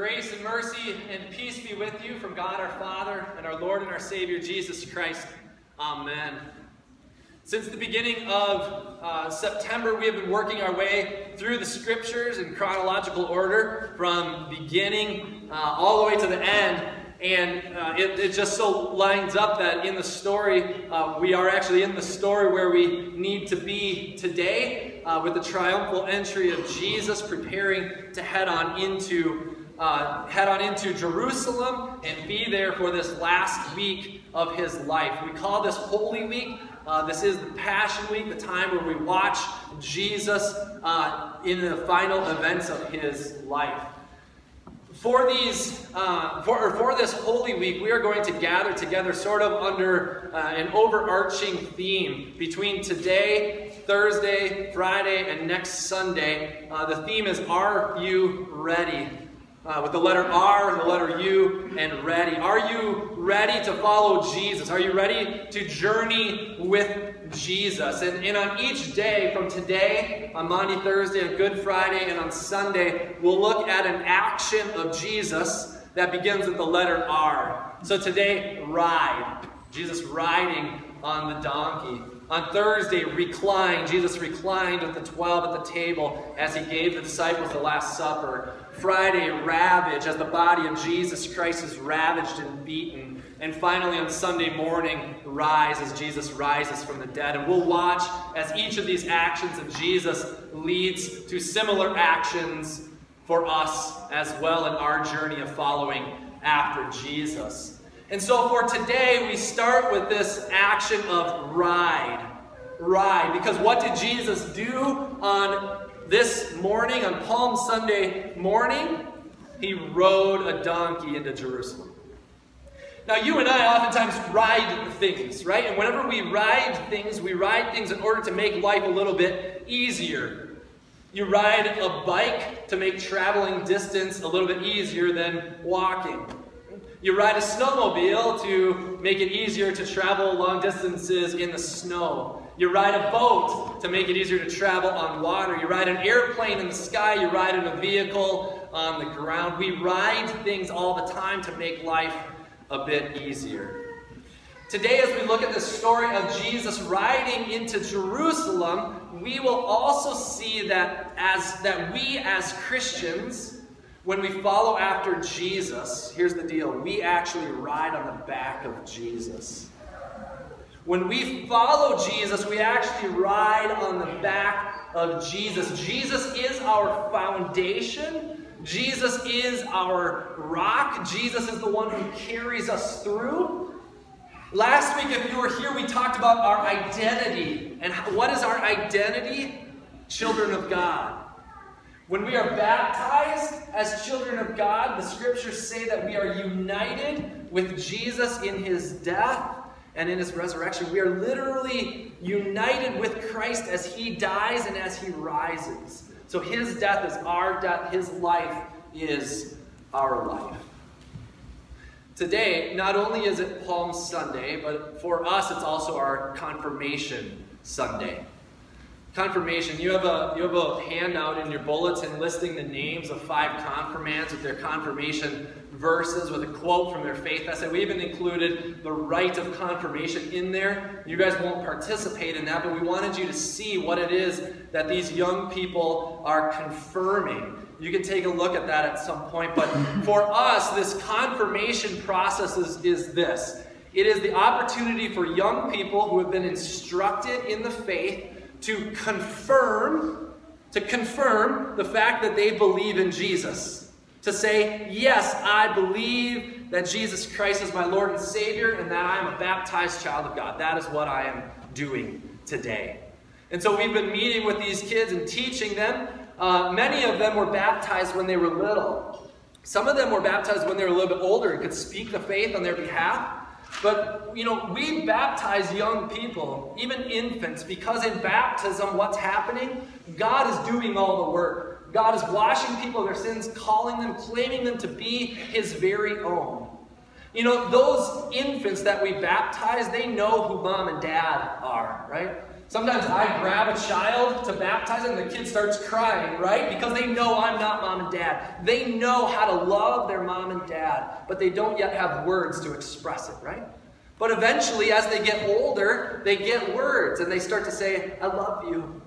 Grace and mercy and peace be with you from God our Father and our Lord and our Savior Jesus Christ. Amen. Since the beginning of uh, September, we have been working our way through the scriptures in chronological order from beginning uh, all the way to the end. And uh, it, it, just so lines up that in the story, uh, we are actually in the story where we need to be today uh, with the triumphal entry of Jesus preparing to head on into uh, head on into Jerusalem and be there for this last week of his life. We call this Holy Week. Uh, this is the Passion Week, the time where we watch Jesus uh, in the final events of his life. For these, uh, for, for this Holy Week, we are going to gather together sort of under uh, an overarching theme between today, Thursday, Friday, and next Sunday. Uh, the theme is Are You Ready? Uh, with the letter R and the letter U and ready. Are you ready to follow Jesus? Are you ready to journey with Jesus? And, and on each day, from today, on Monday, Thursday, on Good Friday, and on Sunday, we'll look at an action of Jesus that begins with the letter R. So today, ride. Jesus riding on the donkey. On Thursday, reclined, Jesus reclined with the 12 at the table as he gave the disciples the Last Supper. Friday, ravage, as the body of Jesus Christ is ravaged and beaten. And finally, on Sunday morning, rise as Jesus rises from the dead. And we'll watch as each of these actions of Jesus leads to similar actions for us as well in our journey of following after Jesus. And so for today, we start with this action of ride. Ride. Because what did Jesus do on this morning, on Palm Sunday morning, he rode a donkey into Jerusalem. Now, you and I oftentimes ride things, right? And whenever we ride things, we ride things in order to make life a little bit easier. You ride a bike to make traveling distance a little bit easier than walking. You ride a snowmobile to make it easier to travel long distances in the snow. You ride a boat to make it easier to travel on water. You ride an airplane in the sky. You ride in a vehicle on the ground. We ride things all the time to make life a bit easier. Today, as we look at the story of Jesus riding into Jerusalem, we will also see that as that we as Christians, when we follow after Jesus, here's the deal: we actually ride on the back of Jesus. When we follow Jesus, we actually ride on the back of Jesus. Jesus is our foundation. Jesus is our rock. Jesus is the one who carries us through. Last week, if you were here, we talked about our identity. And what is our identity? Children of God. When we are baptized as children of God, the scriptures say that we are united with Jesus in his death and in his resurrection. We are literally united with Christ as he dies and as he rises. So his death is our death, his life is our life. Today, not only is it Palm Sunday, but for us it's also our confirmation Sunday. Confirmation, you have a you have a handout in your bulletin listing the names of five confirmants with their confirmation verses with a quote from their faith essay. We even included the rite of confirmation in there. You guys won't participate in that, but we wanted you to see what it is that these young people are confirming. You can take a look at that at some point. But for us, this confirmation process is, is this it is the opportunity for young people who have been instructed in the faith to confirm to confirm the fact that they believe in Jesus to say, Yes, I believe that Jesus Christ is my Lord and Savior and that I am a baptized child of God. That is what I am doing today. And so we've been meeting with these kids and teaching them. Uh, many of them were baptized when they were little. Some of them were baptized when they were a little bit older and could speak the faith on their behalf. But, you know, we baptize young people, even infants, because in baptism, what's happening? God is doing all the work. God is washing people of their sins, calling them, claiming them to be His very own. You know, those infants that we baptize, they know who mom and dad are, right? Sometimes I grab a child to baptize them, and the kid starts crying, right? Because they know I'm not mom and dad. They know how to love their mom and dad, but they don't yet have words to express it, right? But eventually, as they get older, they get words and they start to say, I love you.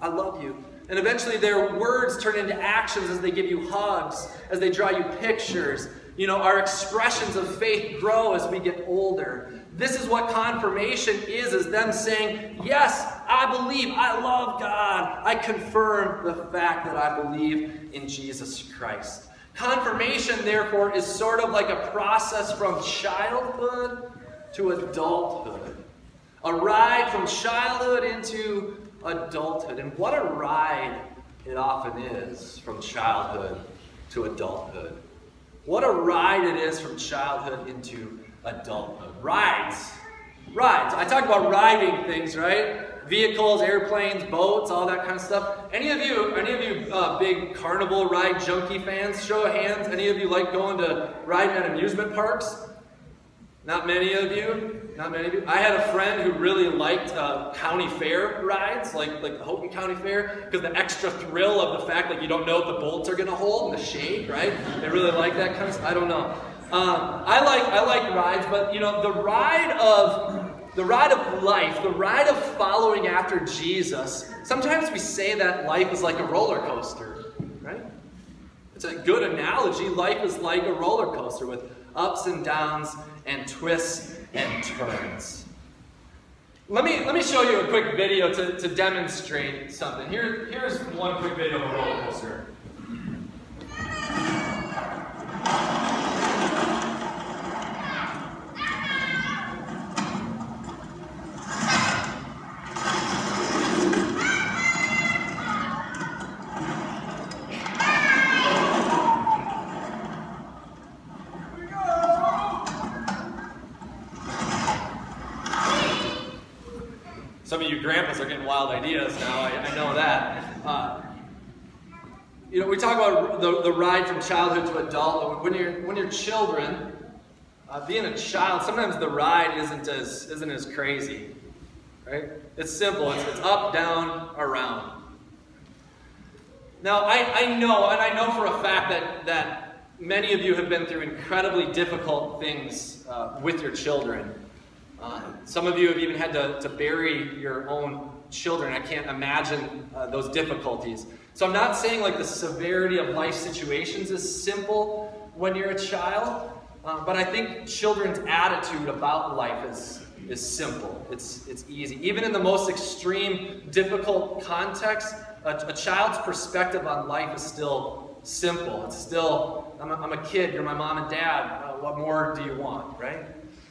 I love you. And eventually, their words turn into actions as they give you hugs, as they draw you pictures. You know, our expressions of faith grow as we get older. This is what confirmation is, is them saying, Yes, I believe, I love God. I confirm the fact that I believe in Jesus Christ. Confirmation, therefore, is sort of like a process from childhood to adulthood. A ride from childhood into adulthood. And what a ride it often is from childhood to adulthood. What a ride it is from childhood into adulthood. Rides. Rides. I talk about riding things, right? Vehicles, airplanes, boats, all that kind of stuff. Any of you, any of you uh, big carnival ride junkie fans? Show of hands. Any of you like going to riding at amusement parks? Not many of you. Not many of you. I had a friend who really liked uh, county fair rides, like like the Houghton County Fair, because the extra thrill of the fact that you don't know if the bolts are going to hold and the shade, right? They really like that kind of stuff. I don't know. Um, I like I like rides, but you know the ride of the ride of life, the ride of following after Jesus. Sometimes we say that life is like a roller coaster, right? It's a good analogy. Life is like a roller coaster with ups and downs and twists and turns. Let me, let me show you a quick video to, to demonstrate something. Here, here's one quick video of a roller coaster. Some of you grandpas are getting wild ideas now, I, I know that. Uh, you know, we talk about the, the ride from childhood to adulthood. When you're, when you're children, uh, being a child, sometimes the ride isn't as, isn't as crazy, right? It's simple. It's, it's up, down, around. Now, I, I know, and I know for a fact that, that many of you have been through incredibly difficult things uh, with your children. Uh, some of you have even had to, to bury your own children. I can't imagine uh, those difficulties. So I'm not saying like the severity of life situations is simple when you're a child, uh, but I think children's attitude about life is, is simple. It's, it's easy. Even in the most extreme, difficult context, a, a child's perspective on life is still simple. It's still, I'm a, I'm a kid, you're my mom and dad. Uh, what more do you want, right?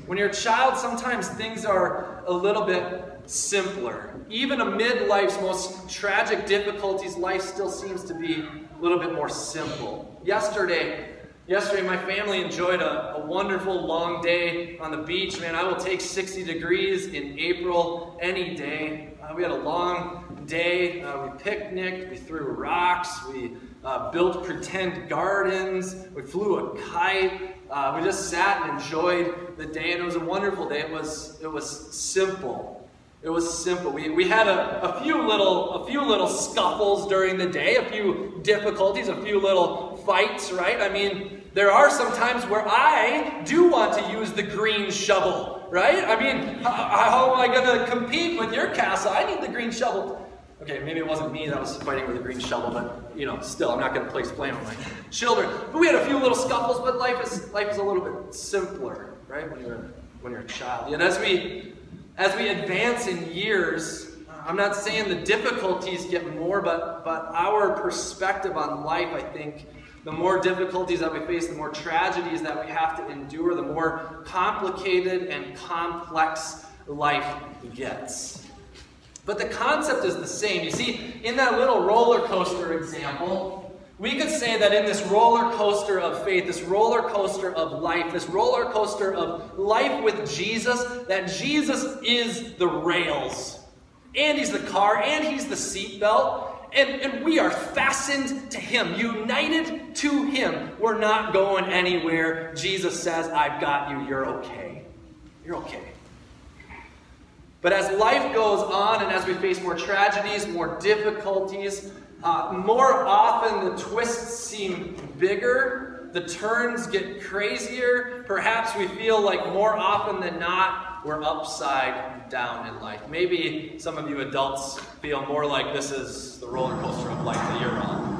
When you're a child, sometimes things are a little bit simpler. Even amid life's most tragic difficulties, life still seems to be a little bit more simple. Yesterday, yesterday my family enjoyed a, a wonderful long day on the beach. Man, I will take 60 degrees in April any day. Uh, we had a long day. Uh, we picnicked, we threw rocks, we uh, built pretend gardens, we flew a kite. Uh, we just sat and enjoyed the day, and it was a wonderful day. It was, it was simple. It was simple. We, we had a, a few little a few little scuffles during the day, a few difficulties, a few little fights, right? I mean, there are some times where I do want to use the green shovel, right? I mean, how, how am I going to compete with your castle? I need the green shovel. Okay, maybe it wasn't me that was fighting with a green shovel, but you know, still, I'm not going to place blame on my children. But we had a few little scuffles, but life is life is a little bit simpler, right? When you're when you're a child, and as we as we advance in years, I'm not saying the difficulties get more, but but our perspective on life, I think, the more difficulties that we face, the more tragedies that we have to endure, the more complicated and complex life gets. But the concept is the same. You see, in that little roller coaster example, we could say that in this roller coaster of faith, this roller coaster of life, this roller coaster of life with Jesus, that Jesus is the rails. And he's the car, and he's the seatbelt. And, and we are fastened to him, united to him. We're not going anywhere. Jesus says, I've got you. You're okay. You're okay. But as life goes on and as we face more tragedies, more difficulties, uh, more often the twists seem bigger, the turns get crazier. Perhaps we feel like more often than not, we're upside down in life. Maybe some of you adults feel more like this is the roller coaster of life that you're on.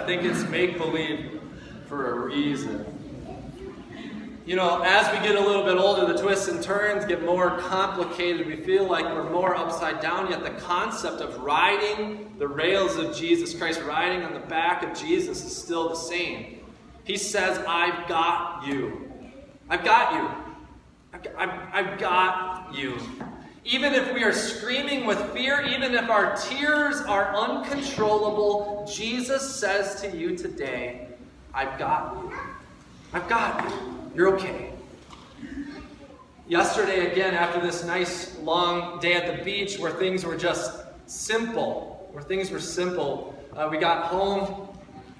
Think it's make believe for a reason. You know, as we get a little bit older, the twists and turns get more complicated. We feel like we're more upside down, yet the concept of riding the rails of Jesus Christ, riding on the back of Jesus, is still the same. He says, I've got you. I've got you. I've, I've got you. Even if we are screaming with fear, even if our tears are uncontrollable, Jesus says to you today, I've got you. I've got you. You're okay. Yesterday, again, after this nice long day at the beach where things were just simple, where things were simple, uh, we got home,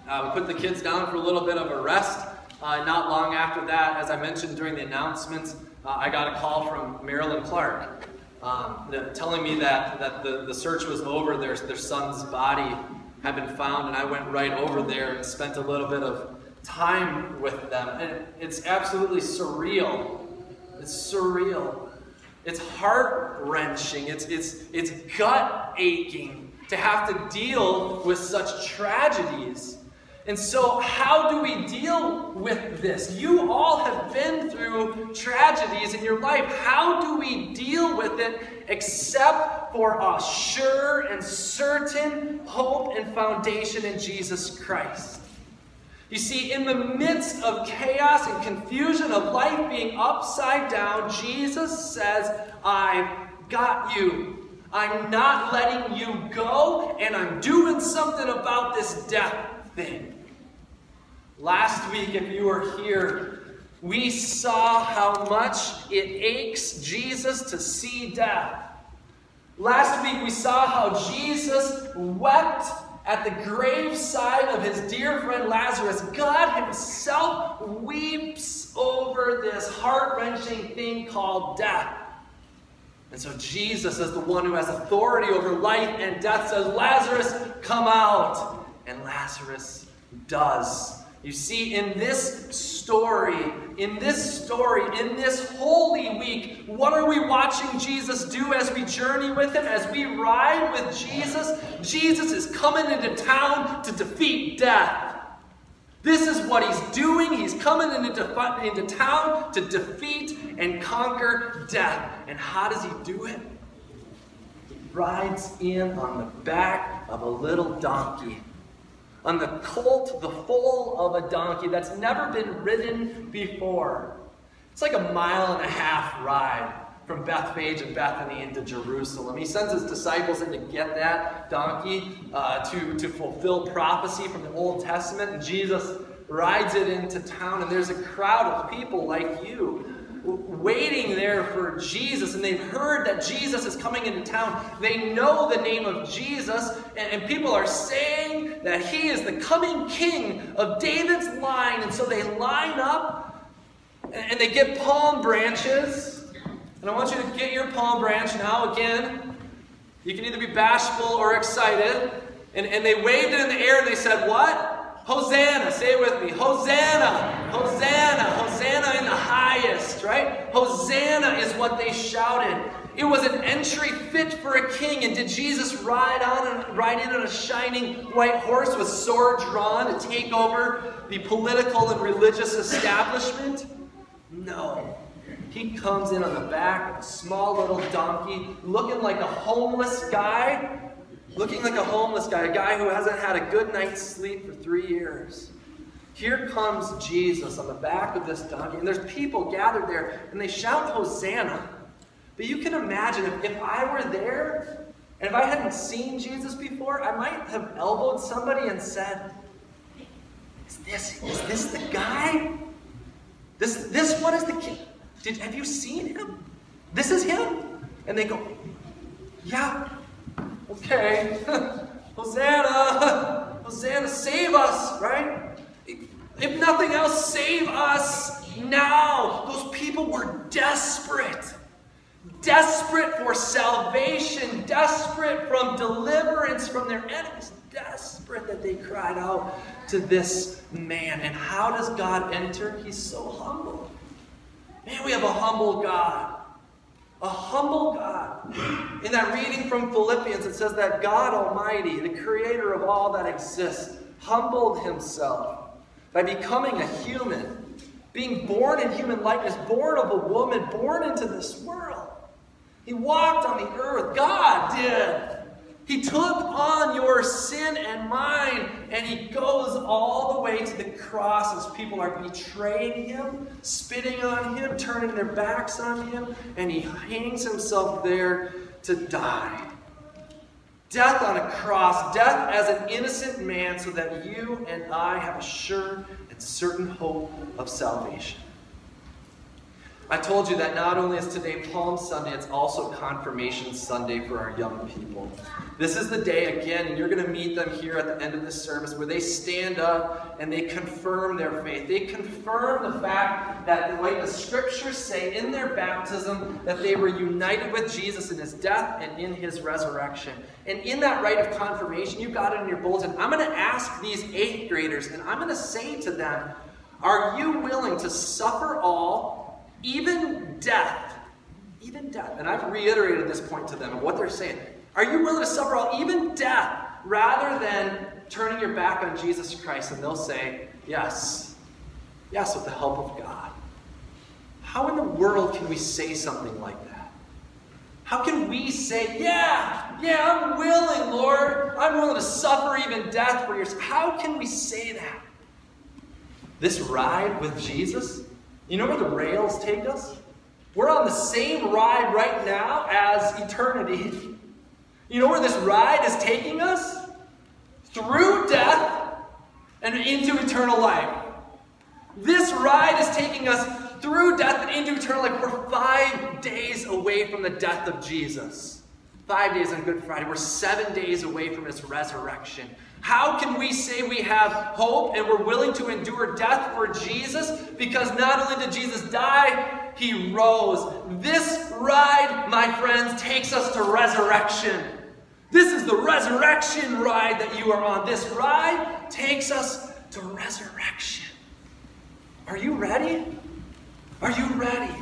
uh, we put the kids down for a little bit of a rest. Uh, not long after that, as I mentioned during the announcements, uh, I got a call from Marilyn Clark um, telling me that, that the, the search was over, their, their son's body had been found, and I went right over there and spent a little bit of time with them. And it's absolutely surreal. It's surreal. It's heart wrenching. It's, it's, it's gut aching to have to deal with such tragedies. And so, how do we deal with this? You all have been through tragedies in your life. How do we deal with it except for a sure and certain hope and foundation in Jesus Christ? You see, in the midst of chaos and confusion of life being upside down, Jesus says, I've got you. I'm not letting you go, and I'm doing something about this death thing. Last week, if you were here, we saw how much it aches Jesus to see death. Last week, we saw how Jesus wept at the graveside of his dear friend Lazarus. God Himself weeps over this heart wrenching thing called death. And so, Jesus, as the one who has authority over life and death, says, Lazarus, come out. And Lazarus does. You see, in this story, in this story, in this holy week, what are we watching Jesus do as we journey with him, as we ride with Jesus? Jesus is coming into town to defeat death. This is what he's doing. He's coming into, into town to defeat and conquer death. And how does he do it? He rides in on the back of a little donkey on the colt, the foal of a donkey that's never been ridden before. It's like a mile and a half ride from Bethphage and Bethany into Jerusalem. He sends his disciples in to get that donkey uh, to, to fulfill prophecy from the Old Testament, and Jesus rides it into town, and there's a crowd of people like you waiting there for Jesus and they've heard that Jesus is coming into town. They know the name of Jesus, and, and, people are saying that he is the coming king of David's line. And so they line up and, and they get palm branches. And I want you to get your palm branch now again. You can either be bashful or excited. And, and they waved it in the air and they said, What? Hosanna, say it with me. Hosanna, Hosanna, Hosanna in the highest, right? Hosanna is what they shouted. It was an entry fit for a king. And did Jesus ride on and ride in on a shining white horse with sword drawn to take over the political and religious establishment? No. He comes in on the back of a small little donkey, looking like a homeless guy, looking like a homeless guy, a guy who hasn't had a good night's sleep for three years. Here comes Jesus on the back of this donkey, and there's people gathered there, and they shout Hosanna. But you can imagine if, if I were there, and if I hadn't seen Jesus before, I might have elbowed somebody and said, Is this, is this the guy? This, this one is the king. Did, have you seen him? This is him? And they go, Yeah, okay. Hosanna! Hosanna, save us, right? If nothing else, save us now. Those people were desperate. Desperate for salvation, desperate from deliverance from their enemies, desperate that they cried out to this man. And how does God enter? He's so humble. Man, we have a humble God. A humble God. In that reading from Philippians, it says that God Almighty, the creator of all that exists, humbled himself by becoming a human, being born in human likeness, born of a woman, born into this world. He walked on the earth. God did. He took on your sin and mine, and he goes all the way to the cross as people are betraying him, spitting on him, turning their backs on him, and he hangs himself there to die. Death on a cross, death as an innocent man, so that you and I have a sure and certain hope of salvation. I told you that not only is today Palm Sunday, it's also Confirmation Sunday for our young people. This is the day again, and you're going to meet them here at the end of this service where they stand up and they confirm their faith. They confirm the fact that, like the scriptures say in their baptism, that they were united with Jesus in his death and in his resurrection. And in that rite of confirmation, you got it in your bulletin. I'm going to ask these eighth graders, and I'm going to say to them, Are you willing to suffer all? Even death, even death, and I've reiterated this point to them and what they're saying. Are you willing to suffer all, even death, rather than turning your back on Jesus Christ? And they'll say, Yes, yes, with the help of God. How in the world can we say something like that? How can we say, Yeah, yeah, I'm willing, Lord. I'm willing to suffer even death for yours. How can we say that? This ride with Jesus you know where the rails take us? We're on the same ride right now as eternity. You know where this ride is taking us? Through death and into eternal life. This ride is taking us through death and into eternal life. We're five days away from the death of Jesus. Five days on Good Friday. We're seven days away from his resurrection. How can we say we have hope and we're willing to endure death for Jesus? Because not only did Jesus die, he rose. This ride, my friends, takes us to resurrection. This is the resurrection ride that you are on. This ride takes us to resurrection. Are you ready? Are you ready?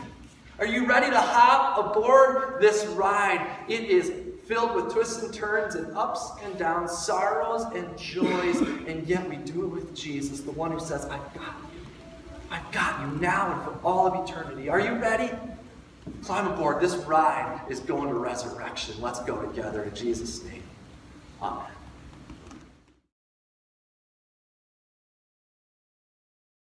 Are you ready to hop aboard this ride? It is filled with twists and turns and ups and downs, sorrows and joys, and yet we do it with Jesus, the one who says, I've got you. I've got you now and for all of eternity. Are you ready? Climb aboard. This ride is going to resurrection. Let's go together in Jesus' name. Amen.